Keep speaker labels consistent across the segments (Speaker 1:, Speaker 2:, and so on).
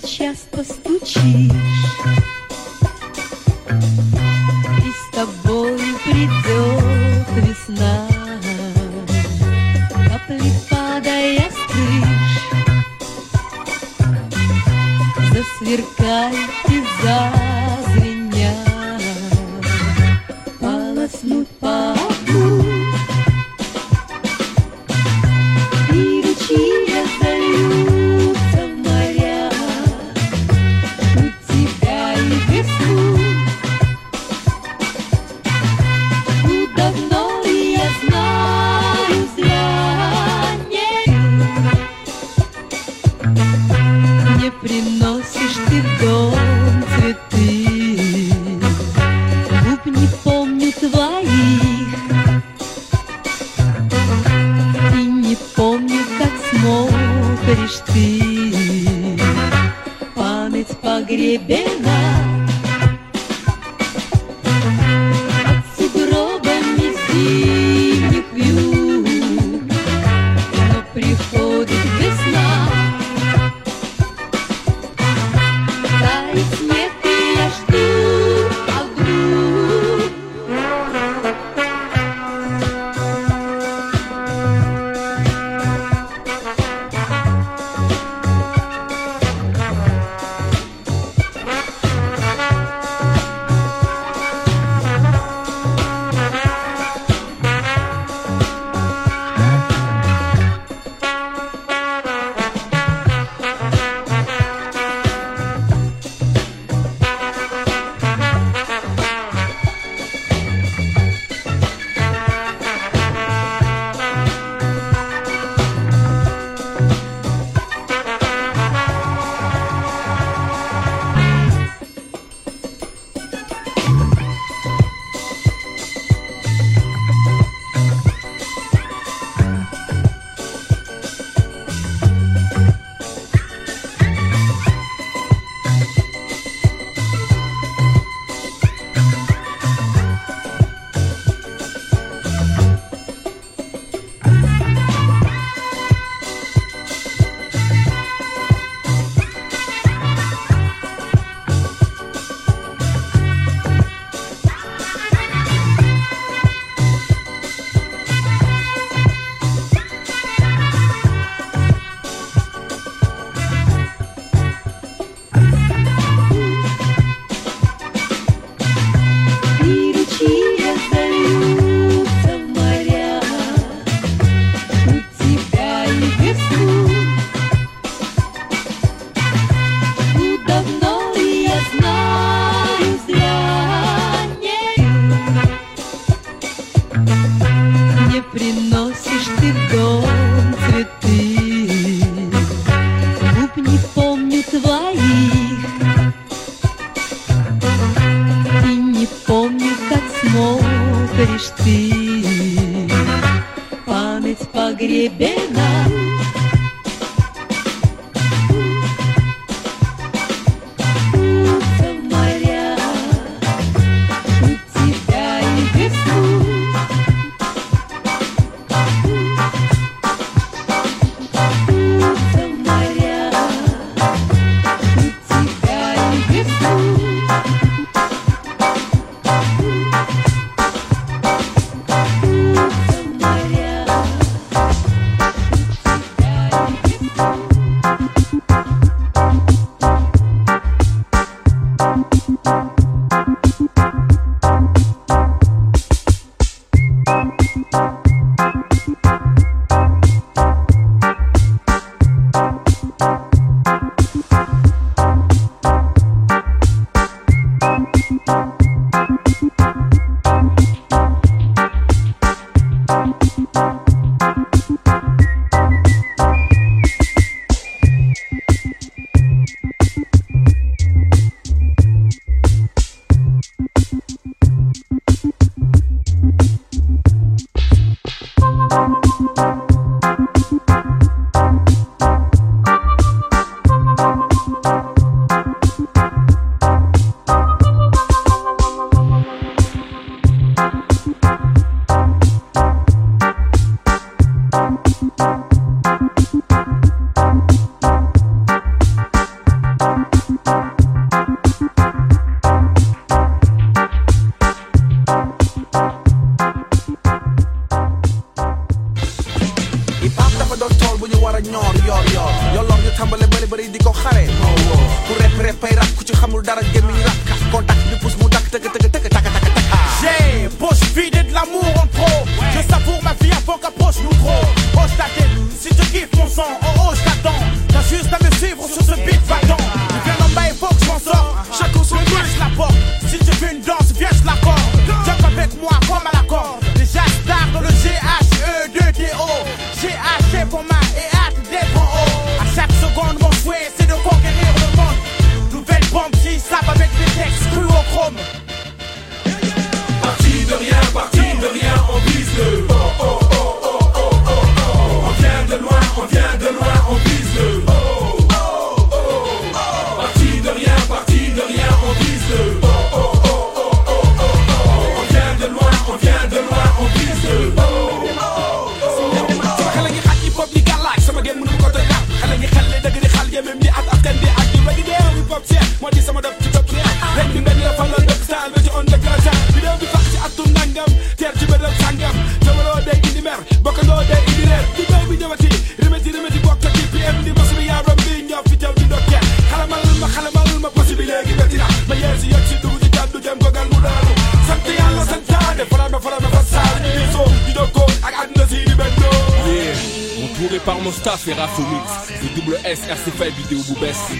Speaker 1: сейчас постучишь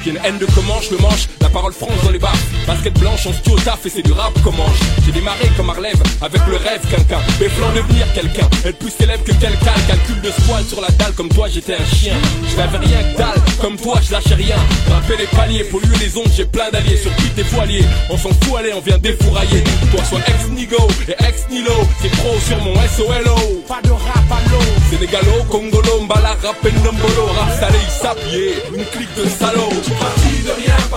Speaker 2: Y'a une
Speaker 3: haine de Comanche, le manche, la parole France dans les bars. Basket blanche, on se tue au taf et c'est du rap Comanche. J'ai démarré comme Arlève, avec le rêve quelqu'un. Mais flanc devenir quelqu'un, elle plus célèbre que quelqu'un. Calcul de squal sur la dalle, comme toi j'étais un chien. Je J'avais rien que dalle, comme toi je lâchais rien. Grimper les paliers, polluer les ondes, j'ai plein d'alliés. Sur qui t'es foilier, on s'en fout, allez, on vient défourailler. Toi sois ex-nigo et ex-nilo, c'est pro sur mon SOLO.
Speaker 2: Pas de rap à l'eau.
Speaker 3: Sénégalo, Congolo, Mbala, Rap et Nombolo, Rap salé, sapie, une clique de salauds.
Speaker 4: Tu partis de rien.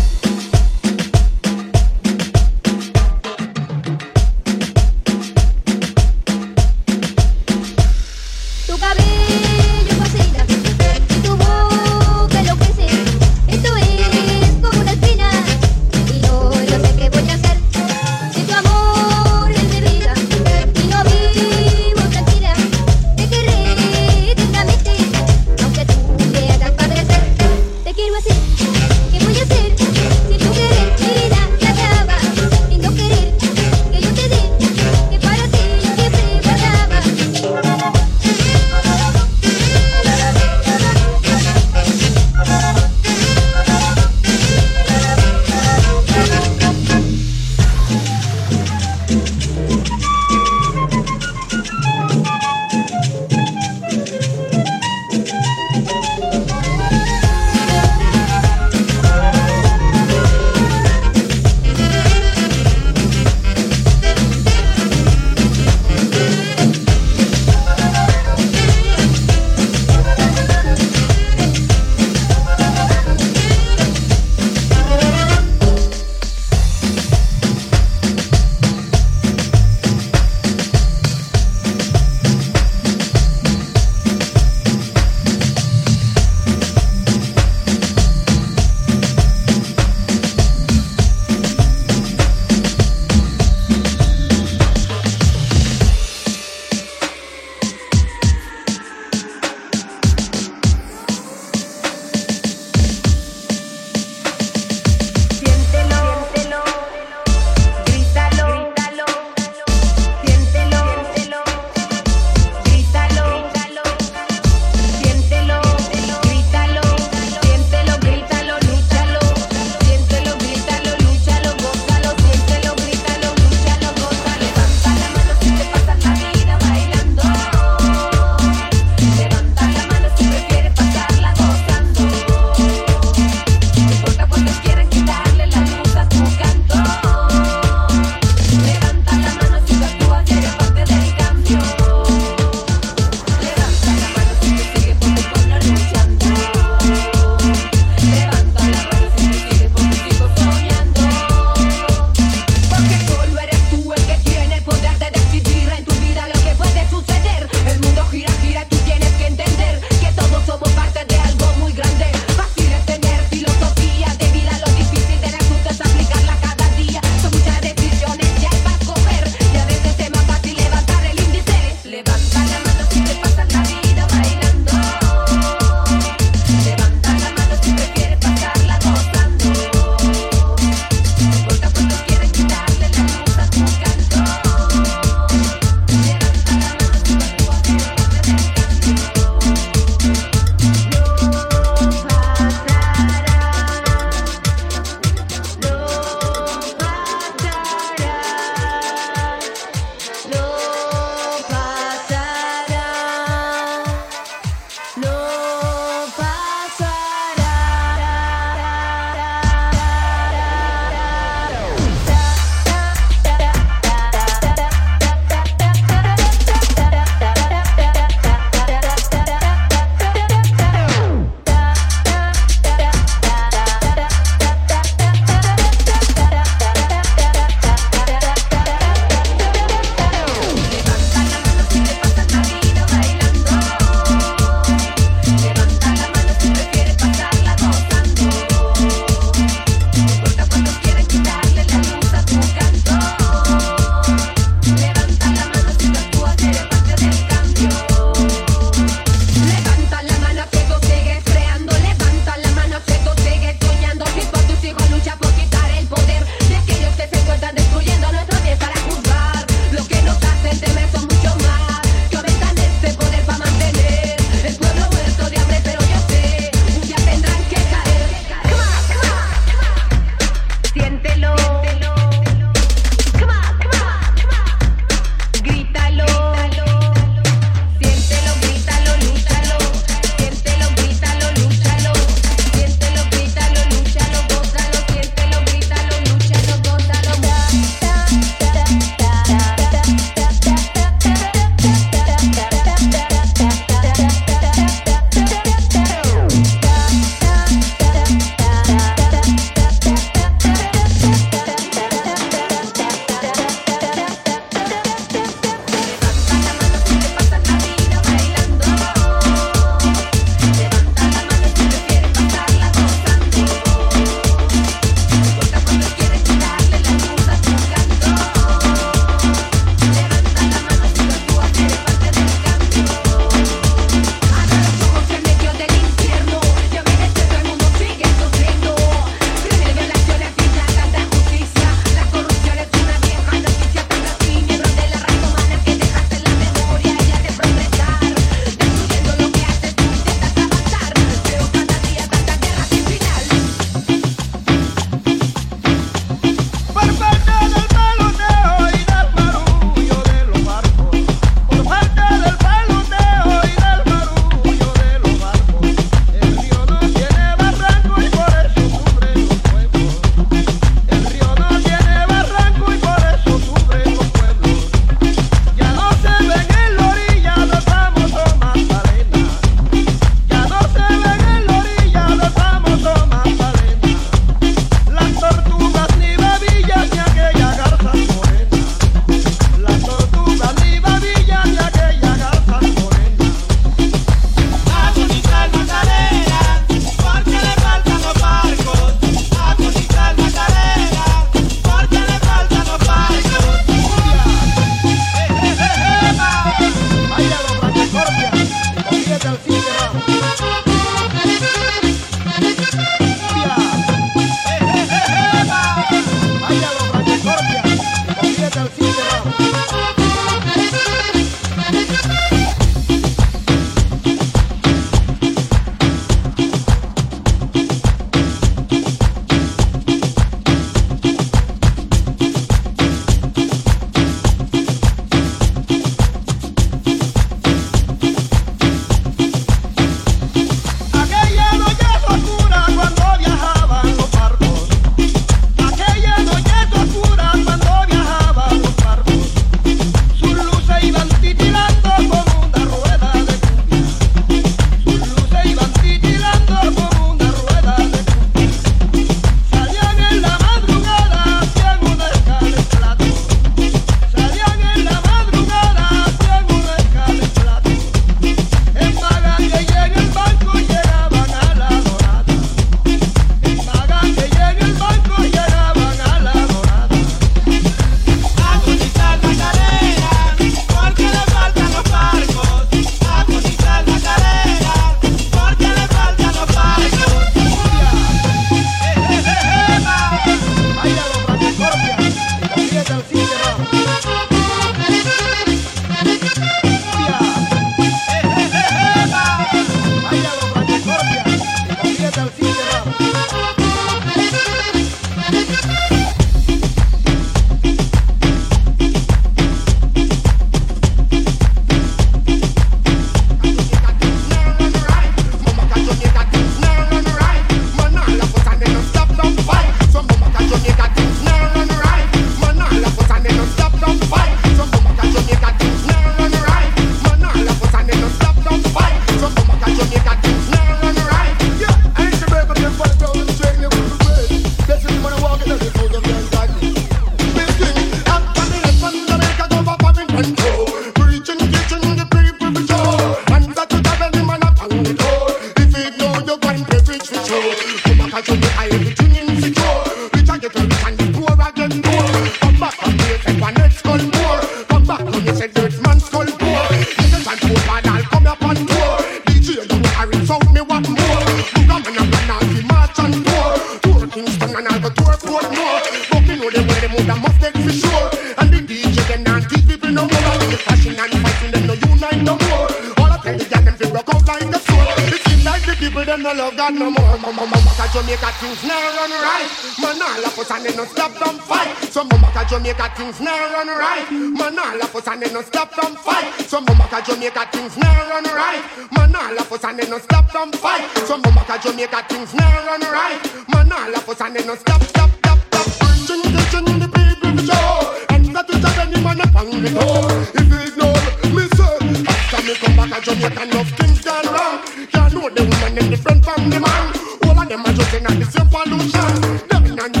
Speaker 5: and love things gone wrong. You know the woman is different from the man. All of them are just in the same pollution. Them in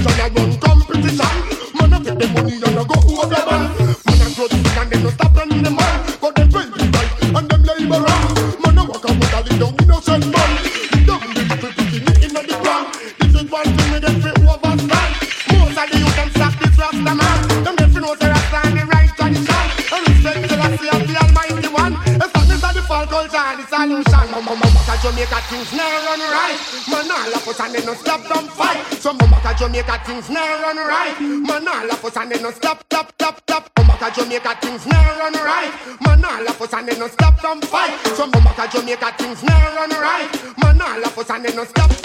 Speaker 5: and they no stop, stop, stop, stop. Come back to Jamaica, things never run right. Man, all of us and they no stop, don't fight. So come back to Jamaica, things never run right. Man, all of us and they no stop.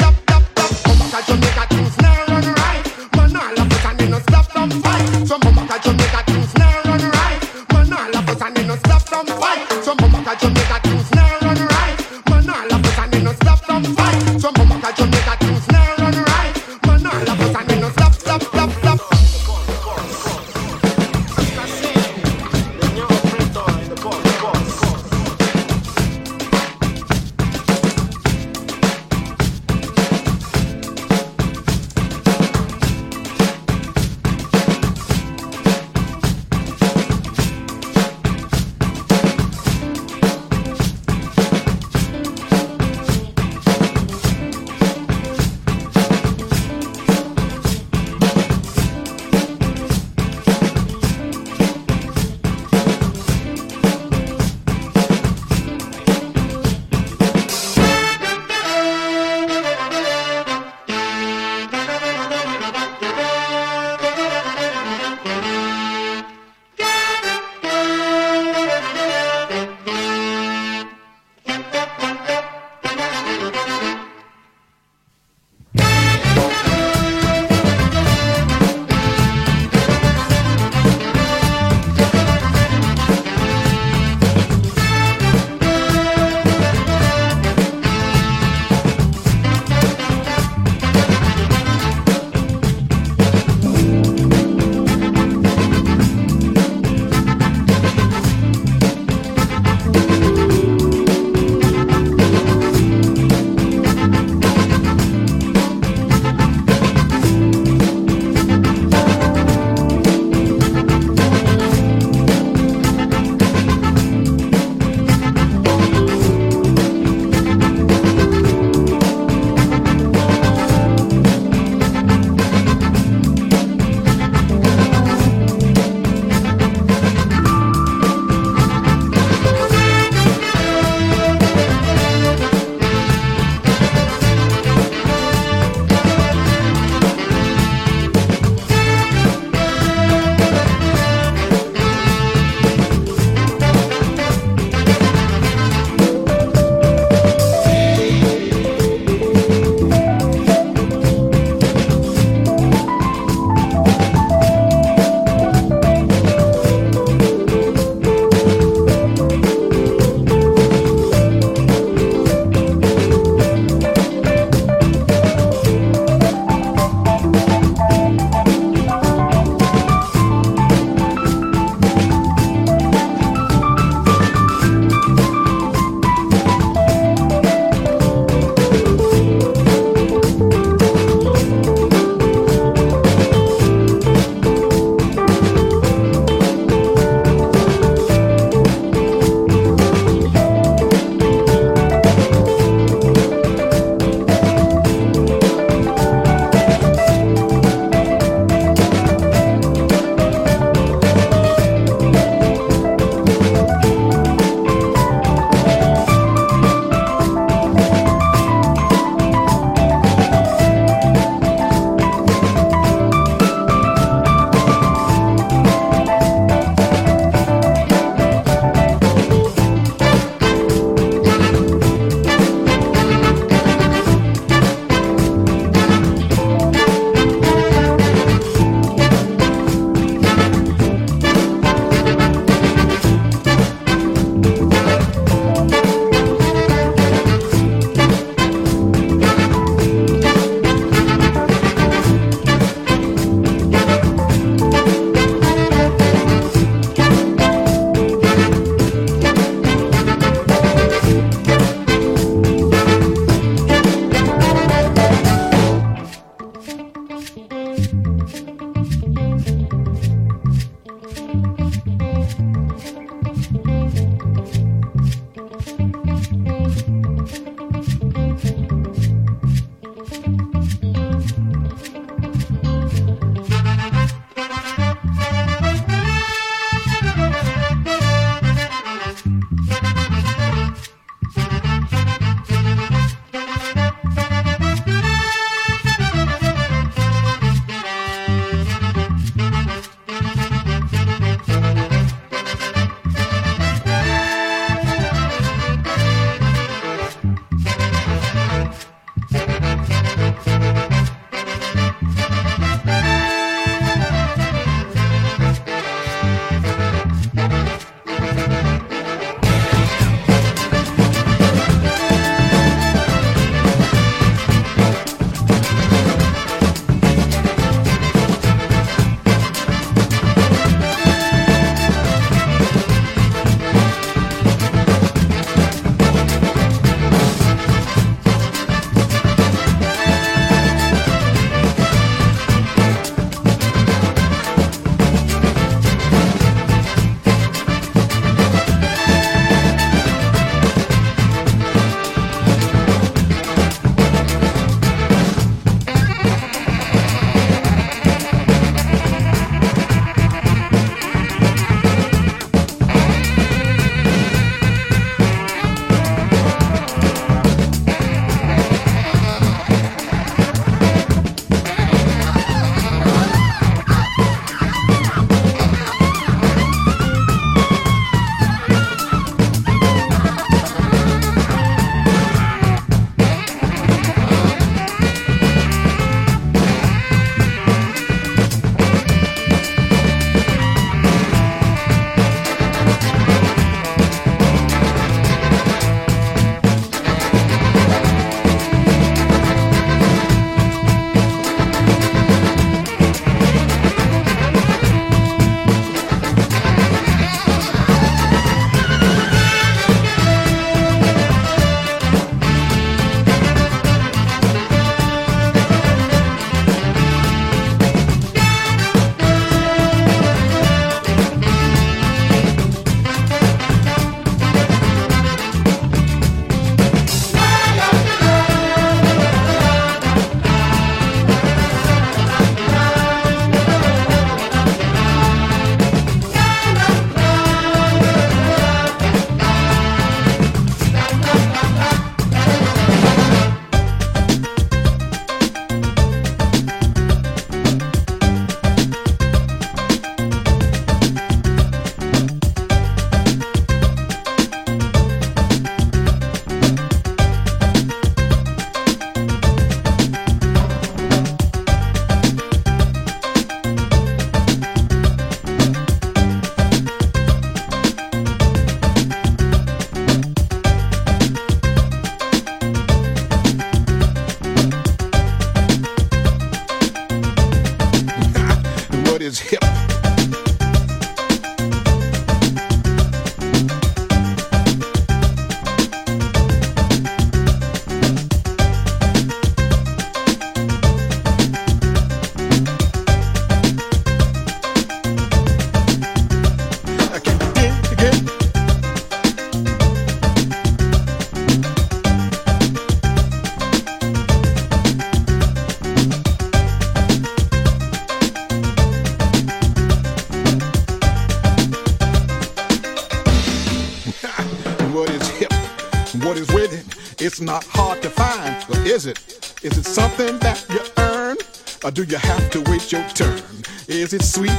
Speaker 6: Or do you have to wait your turn? Is it sweet?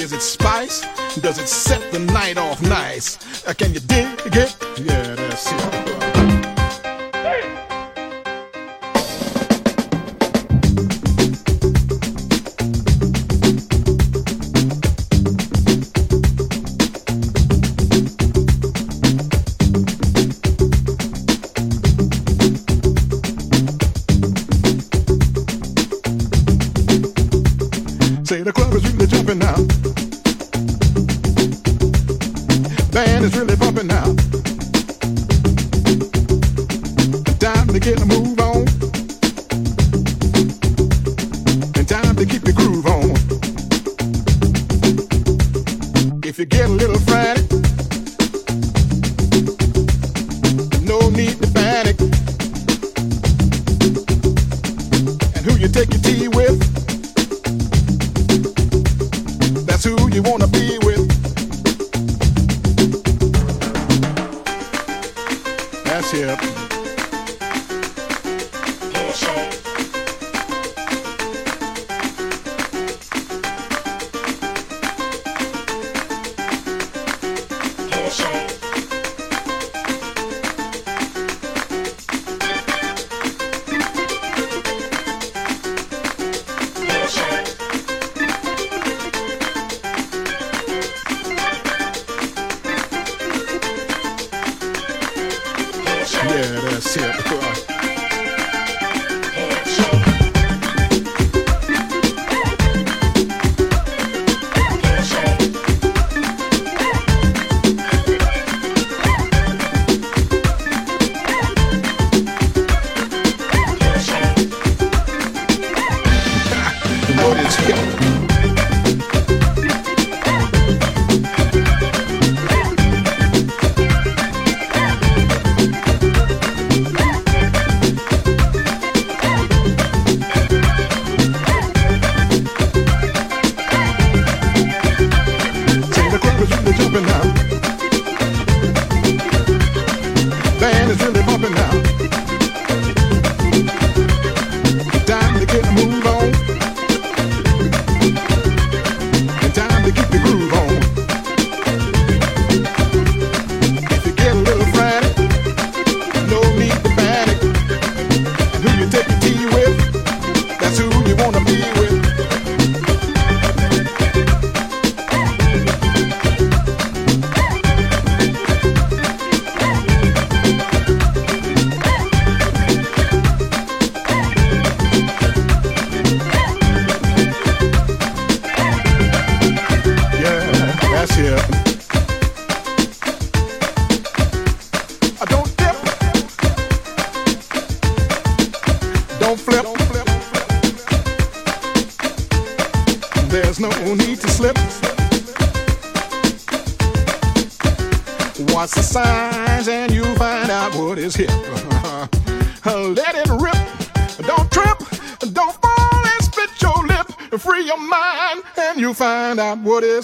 Speaker 6: Is it spice? Does it set the night off nice? Uh, can you dig it? Yeah, that's it.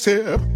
Speaker 7: Out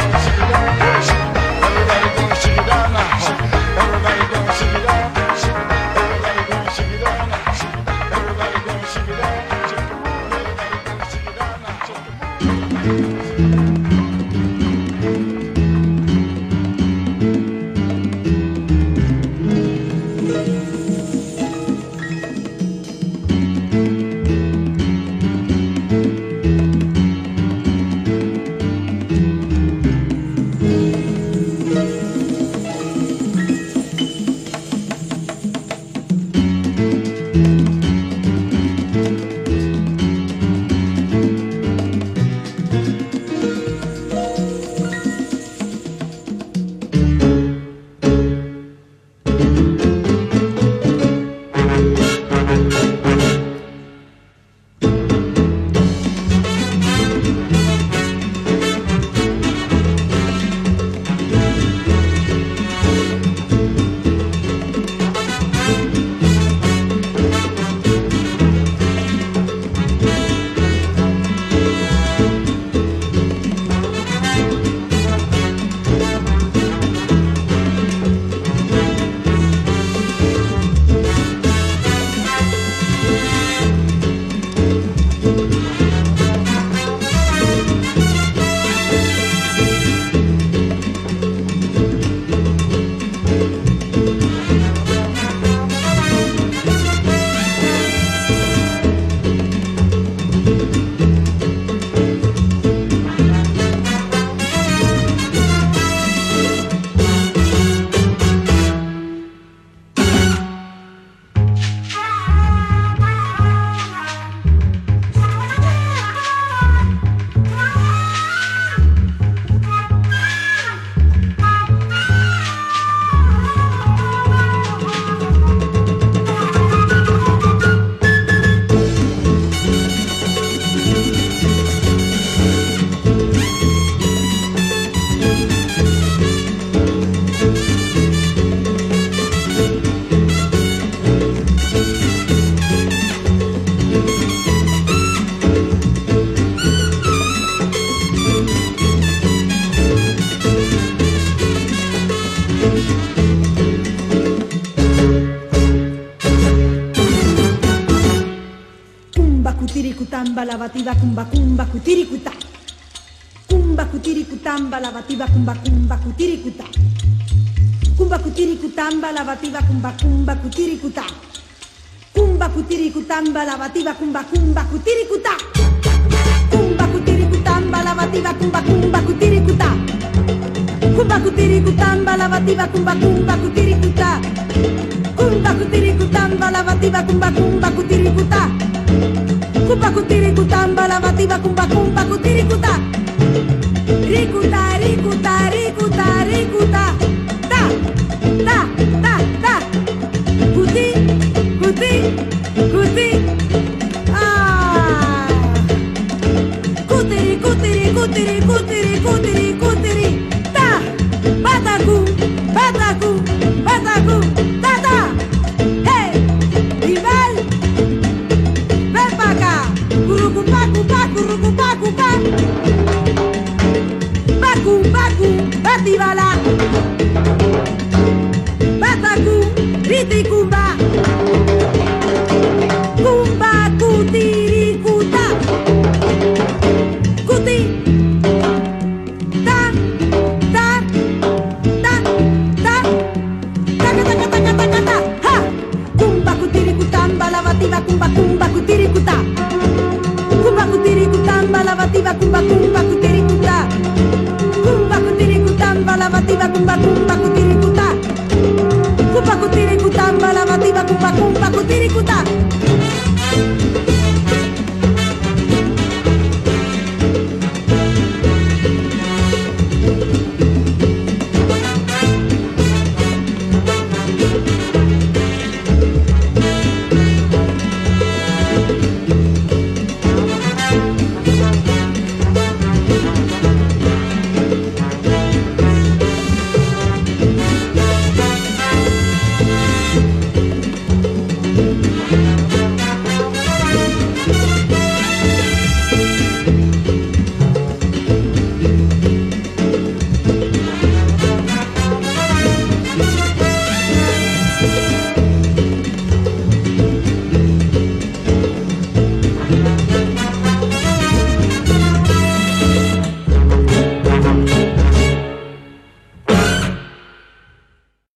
Speaker 8: kumba kumba kutirikuta. Kumba kutirikutamba lavativa kumba kumba kutirikuta. Kumba kutirikutamba lavativa kumba kumba kutirikuta. Kumba kutirikutamba lavativa kumba kumba kutirikuta. Kumba kutirikutamba lavativa kumba kumba kutirikuta. Kumba kutirikutamba lavativa kumba kumba kutirikuta. Kumba kutirikutamba lavativa kumba kumba kutirikuta. Rikuta, rikuta, rikuta, rikuta. Ta,